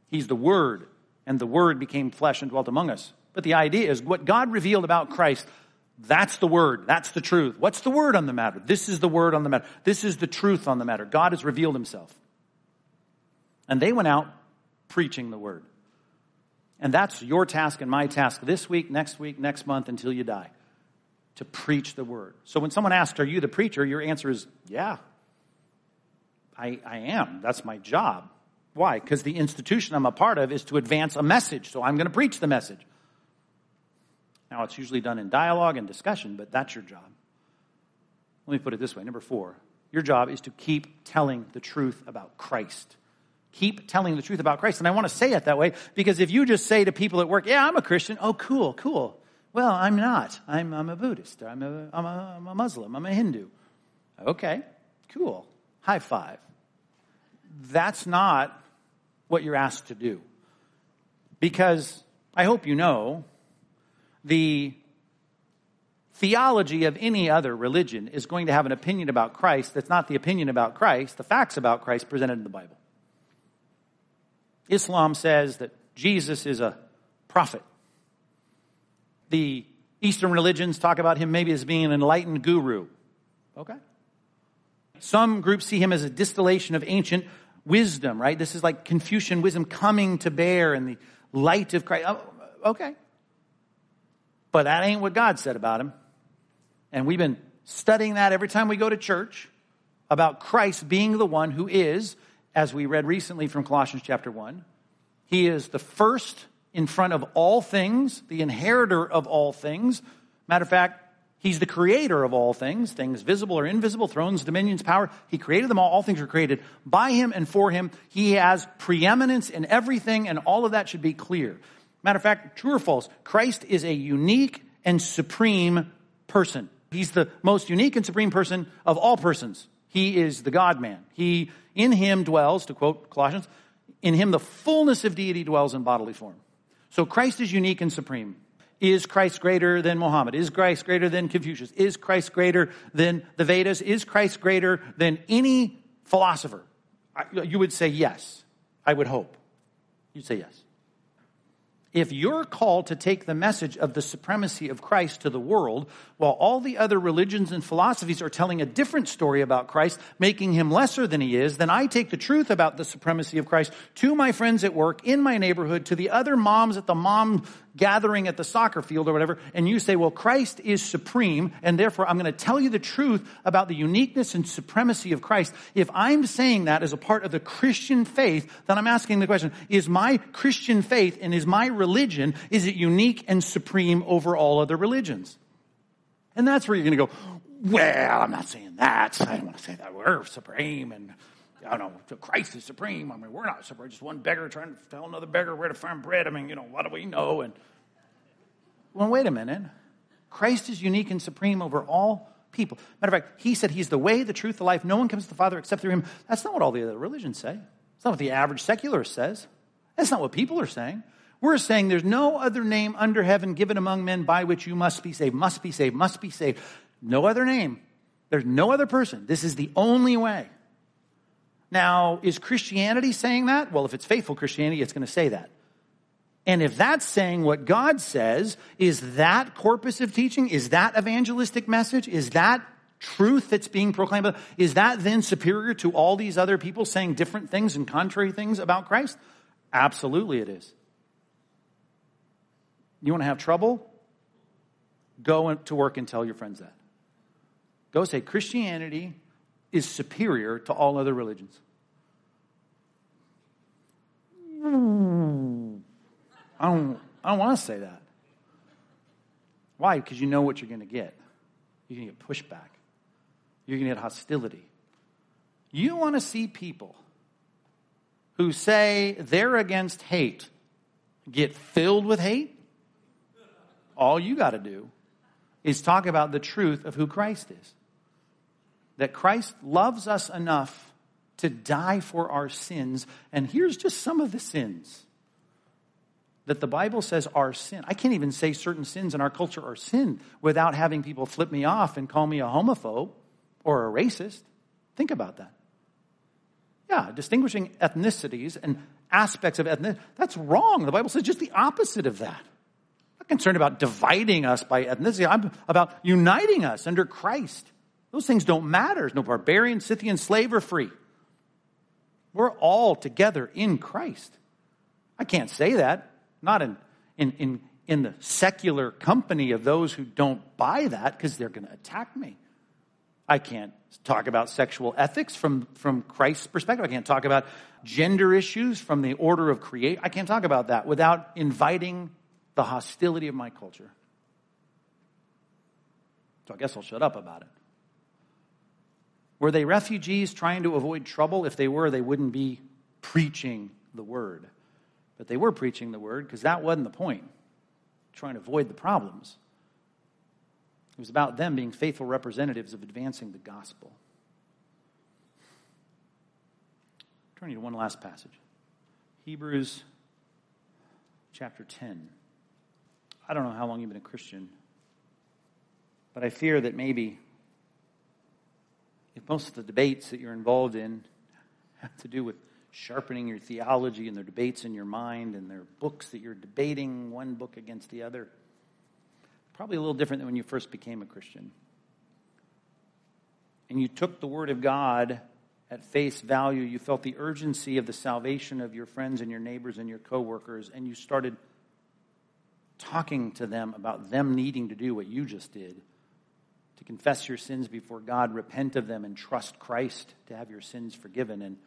He's the Word, and the Word became flesh and dwelt among us. But the idea is what God revealed about Christ that's the word. That's the truth. What's the word on the matter? This is the word on the matter. This is the truth on the matter. God has revealed himself. And they went out preaching the word. And that's your task and my task this week, next week, next month until you die to preach the word. So when someone asks, Are you the preacher? your answer is, Yeah, I, I am. That's my job. Why? Because the institution I'm a part of is to advance a message. So I'm going to preach the message. Now, it's usually done in dialogue and discussion, but that's your job. Let me put it this way. Number four, your job is to keep telling the truth about Christ. Keep telling the truth about Christ. And I want to say it that way because if you just say to people at work, yeah, I'm a Christian. Oh, cool, cool. Well, I'm not. I'm, I'm a Buddhist. I'm a, I'm, a, I'm a Muslim. I'm a Hindu. Okay, cool. High five. That's not what you're asked to do. Because I hope you know the theology of any other religion is going to have an opinion about Christ that's not the opinion about Christ, the facts about Christ presented in the Bible. Islam says that Jesus is a prophet. The Eastern religions talk about him maybe as being an enlightened guru. Okay. Some groups see him as a distillation of ancient wisdom, right? This is like Confucian wisdom coming to bear in the light of Christ. Oh, okay. But that ain't what God said about him. And we've been studying that every time we go to church about Christ being the one who is, as we read recently from Colossians chapter 1, he is the first in front of all things, the inheritor of all things. Matter of fact, he's the creator of all things, things visible or invisible, thrones, dominions, power. He created them all. All things are created by him and for him. He has preeminence in everything, and all of that should be clear. Matter of fact, true or false, Christ is a unique and supreme person. He's the most unique and supreme person of all persons. He is the God man. He, in him dwells, to quote Colossians, in him the fullness of deity dwells in bodily form. So Christ is unique and supreme. Is Christ greater than Muhammad? Is Christ greater than Confucius? Is Christ greater than the Vedas? Is Christ greater than any philosopher? You would say yes. I would hope. You'd say yes if you're called to take the message of the supremacy of Christ to the world, while all the other religions and philosophies are telling a different story about Christ, making him lesser than he is, then I take the truth about the supremacy of Christ to my friends at work, in my neighborhood, to the other moms at the mom gathering at the soccer field or whatever, and you say, well, Christ is supreme, and therefore I'm going to tell you the truth about the uniqueness and supremacy of Christ. If I'm saying that as a part of the Christian faith, then I'm asking the question, is my Christian faith and is my religion, is it unique and supreme over all other religions? And that's where you're going to go, well, I'm not saying that. I don't want to say that we're supreme and I don't know, Christ is supreme. I mean, we're not supreme. Just one beggar trying to tell another beggar where to find bread. I mean, you know, what do we know? And well, wait a minute. Christ is unique and supreme over all people. Matter of fact, he said he's the way, the truth, the life. No one comes to the Father except through him. That's not what all the other religions say. It's not what the average secularist says. That's not what people are saying. We're saying there's no other name under heaven given among men by which you must be saved, must be saved, must be saved. No other name. There's no other person. This is the only way. Now, is Christianity saying that? Well, if it's faithful Christianity, it's going to say that. And if that's saying what God says, is that corpus of teaching? Is that evangelistic message? Is that truth that's being proclaimed? Is that then superior to all these other people saying different things and contrary things about Christ? Absolutely it is. You want to have trouble? Go to work and tell your friends that. Go say Christianity is superior to all other religions. I don't, I don't want to say that. Why? Because you know what you're going to get. You're going to get pushback. You're going to get hostility. You want to see people who say they're against hate get filled with hate? All you got to do is talk about the truth of who Christ is. That Christ loves us enough to die for our sins. And here's just some of the sins that the Bible says are sin. I can't even say certain sins in our culture are sin without having people flip me off and call me a homophobe or a racist. Think about that. Yeah, distinguishing ethnicities and aspects of ethnicity, that's wrong. The Bible says just the opposite of that. I'm not concerned about dividing us by ethnicity. I'm about uniting us under Christ. Those things don't matter. There's no barbarian, Scythian, slave, or free. We're all together in Christ. I can't say that not in, in, in, in the secular company of those who don't buy that because they're going to attack me. I can't talk about sexual ethics from, from Christ's perspective. I can't talk about gender issues from the order of create. I can't talk about that without inviting the hostility of my culture. So I guess I'll shut up about it. Were they refugees trying to avoid trouble? If they were, they wouldn't be preaching the word. But they were preaching the word because that wasn't the point, trying to avoid the problems. It was about them being faithful representatives of advancing the gospel. Turn you to one last passage Hebrews chapter 10. I don't know how long you've been a Christian, but I fear that maybe if most of the debates that you're involved in have to do with sharpening your theology and their debates in your mind and their books that you're debating one book against the other. Probably a little different than when you first became a Christian. And you took the Word of God at face value. You felt the urgency of the salvation of your friends and your neighbors and your coworkers, and you started talking to them about them needing to do what you just did to confess your sins before God, repent of them, and trust Christ to have your sins forgiven. And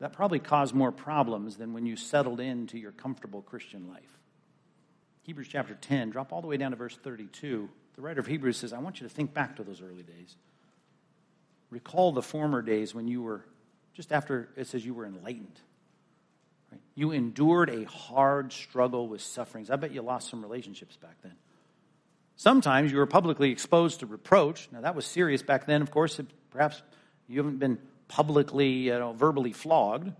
that probably caused more problems than when you settled into your comfortable Christian life. Hebrews chapter 10, drop all the way down to verse 32. The writer of Hebrews says, I want you to think back to those early days. Recall the former days when you were, just after it says you were enlightened. Right? You endured a hard struggle with sufferings. I bet you lost some relationships back then. Sometimes you were publicly exposed to reproach. Now, that was serious back then, of course. Perhaps you haven't been publicly, you know, verbally flogged,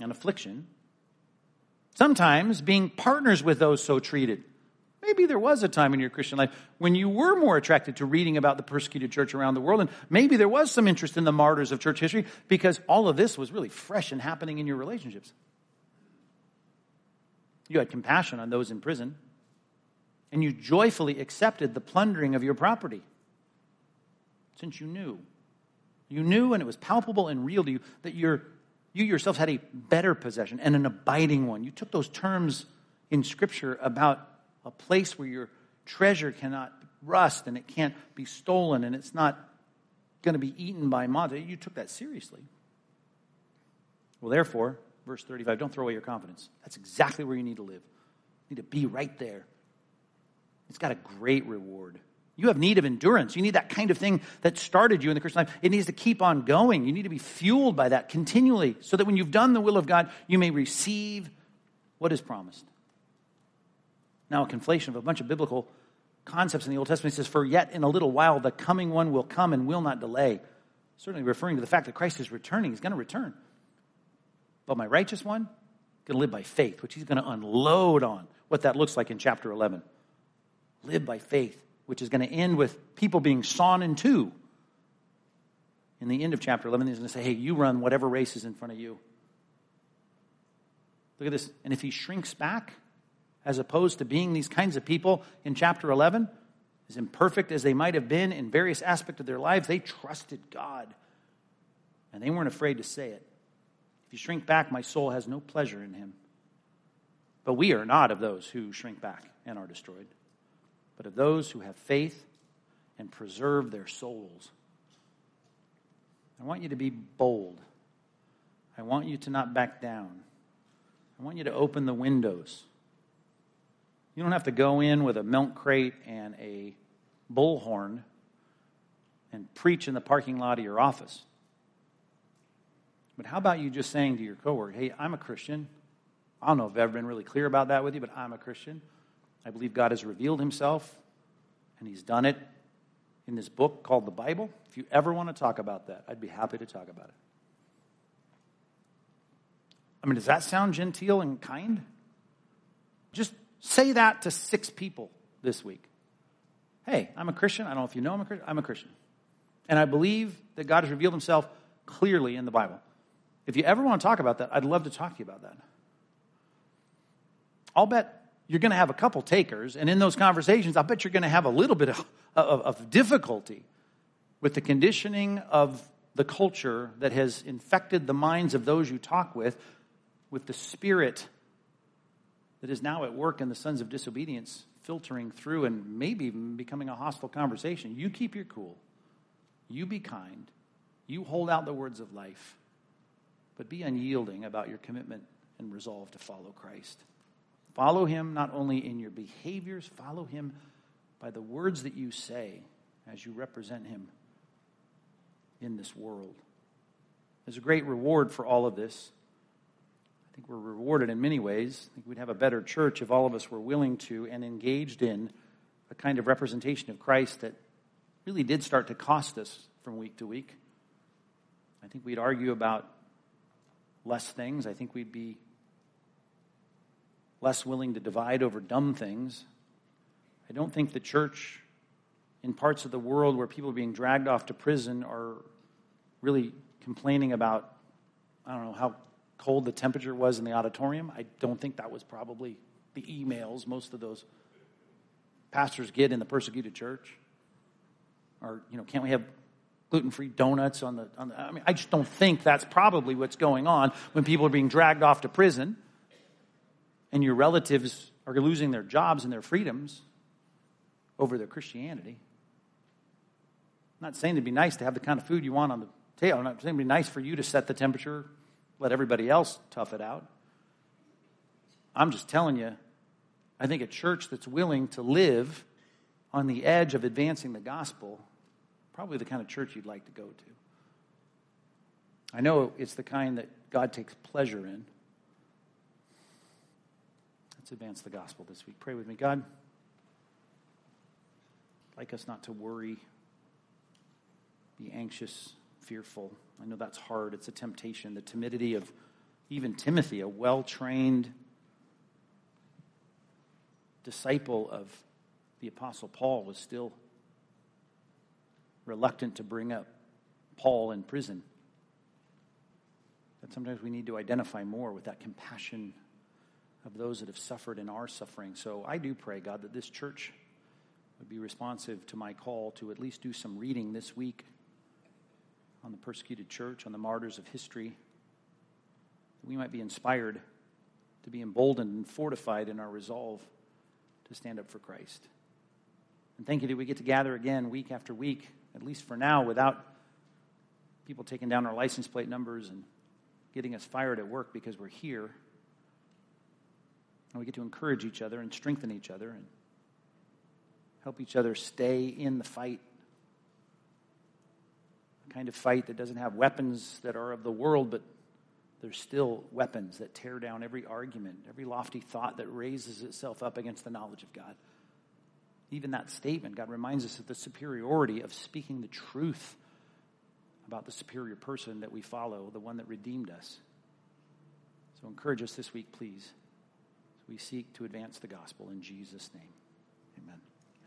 and affliction. Sometimes being partners with those so treated. Maybe there was a time in your Christian life when you were more attracted to reading about the persecuted church around the world, and maybe there was some interest in the martyrs of church history because all of this was really fresh and happening in your relationships. You had compassion on those in prison, and you joyfully accepted the plundering of your property since you knew you knew and it was palpable and real to you that you you yourself had a better possession and an abiding one. You took those terms in Scripture about a place where your treasure cannot rust and it can't be stolen and it's not going to be eaten by moths. You took that seriously. Well, therefore, verse 35, don't throw away your confidence. That's exactly where you need to live. You need to be right there. It's got a great reward. You have need of endurance. You need that kind of thing that started you in the Christian life. It needs to keep on going. You need to be fueled by that continually so that when you've done the will of God, you may receive what is promised. Now, a conflation of a bunch of biblical concepts in the Old Testament says, For yet in a little while the coming one will come and will not delay. Certainly referring to the fact that Christ is returning. He's going to return. But my righteous one, going to live by faith, which he's going to unload on what that looks like in chapter 11. Live by faith, which is going to end with people being sawn in two. In the end of chapter 11, he's going to say, Hey, you run whatever race is in front of you. Look at this. And if he shrinks back, as opposed to being these kinds of people in chapter 11, as imperfect as they might have been in various aspects of their lives, they trusted God. And they weren't afraid to say it. If you shrink back, my soul has no pleasure in him. But we are not of those who shrink back and are destroyed, but of those who have faith and preserve their souls. I want you to be bold. I want you to not back down. I want you to open the windows. You don't have to go in with a milk crate and a bullhorn and preach in the parking lot of your office. But how about you just saying to your coworker, hey, I'm a Christian. I don't know if I've ever been really clear about that with you, but I'm a Christian. I believe God has revealed himself, and he's done it in this book called the Bible. If you ever want to talk about that, I'd be happy to talk about it. I mean, does that sound genteel and kind? Just say that to six people this week. Hey, I'm a Christian. I don't know if you know I'm a Christian. I'm a Christian. And I believe that God has revealed himself clearly in the Bible. If you ever want to talk about that, I'd love to talk to you about that. I'll bet you're going to have a couple takers, and in those conversations, I'll bet you're going to have a little bit of, of, of difficulty with the conditioning of the culture that has infected the minds of those you talk with with the spirit that is now at work in the sons of disobedience filtering through and maybe even becoming a hostile conversation. You keep your cool. You be kind. You hold out the words of life. But be unyielding about your commitment and resolve to follow Christ. Follow him not only in your behaviors, follow him by the words that you say as you represent him in this world. There's a great reward for all of this I think we're rewarded in many ways. I think we'd have a better church if all of us were willing to and engaged in a kind of representation of Christ that really did start to cost us from week to week. I think we'd argue about less things. I think we'd be less willing to divide over dumb things. I don't think the church in parts of the world where people are being dragged off to prison are really complaining about, I don't know, how cold the temperature was in the auditorium. I don't think that was probably the emails most of those pastors get in the persecuted church. Or, you know, can't we have gluten-free donuts on the, on the I mean, I just don't think that's probably what's going on when people are being dragged off to prison and your relatives are losing their jobs and their freedoms over their Christianity. I'm not saying it'd be nice to have the kind of food you want on the table. I'm not saying it'd be nice for you to set the temperature let everybody else tough it out. I'm just telling you, I think a church that's willing to live on the edge of advancing the gospel, probably the kind of church you'd like to go to. I know it's the kind that God takes pleasure in. Let's advance the gospel this week. Pray with me. God, like us not to worry, be anxious, fearful. I know that's hard. It's a temptation. The timidity of even Timothy, a well trained disciple of the Apostle Paul, was still reluctant to bring up Paul in prison. That sometimes we need to identify more with that compassion of those that have suffered and are suffering. So I do pray, God, that this church would be responsive to my call to at least do some reading this week on the persecuted church, on the martyrs of history, that we might be inspired to be emboldened and fortified in our resolve to stand up for Christ. And thank you that we get to gather again week after week, at least for now, without people taking down our license plate numbers and getting us fired at work because we're here. And we get to encourage each other and strengthen each other and help each other stay in the fight. A kind of fight that doesn't have weapons that are of the world, but there's still weapons that tear down every argument, every lofty thought that raises itself up against the knowledge of God. Even that statement, God reminds us of the superiority of speaking the truth about the superior person that we follow, the one that redeemed us. So encourage us this week, please, as we seek to advance the gospel in Jesus' name. Amen.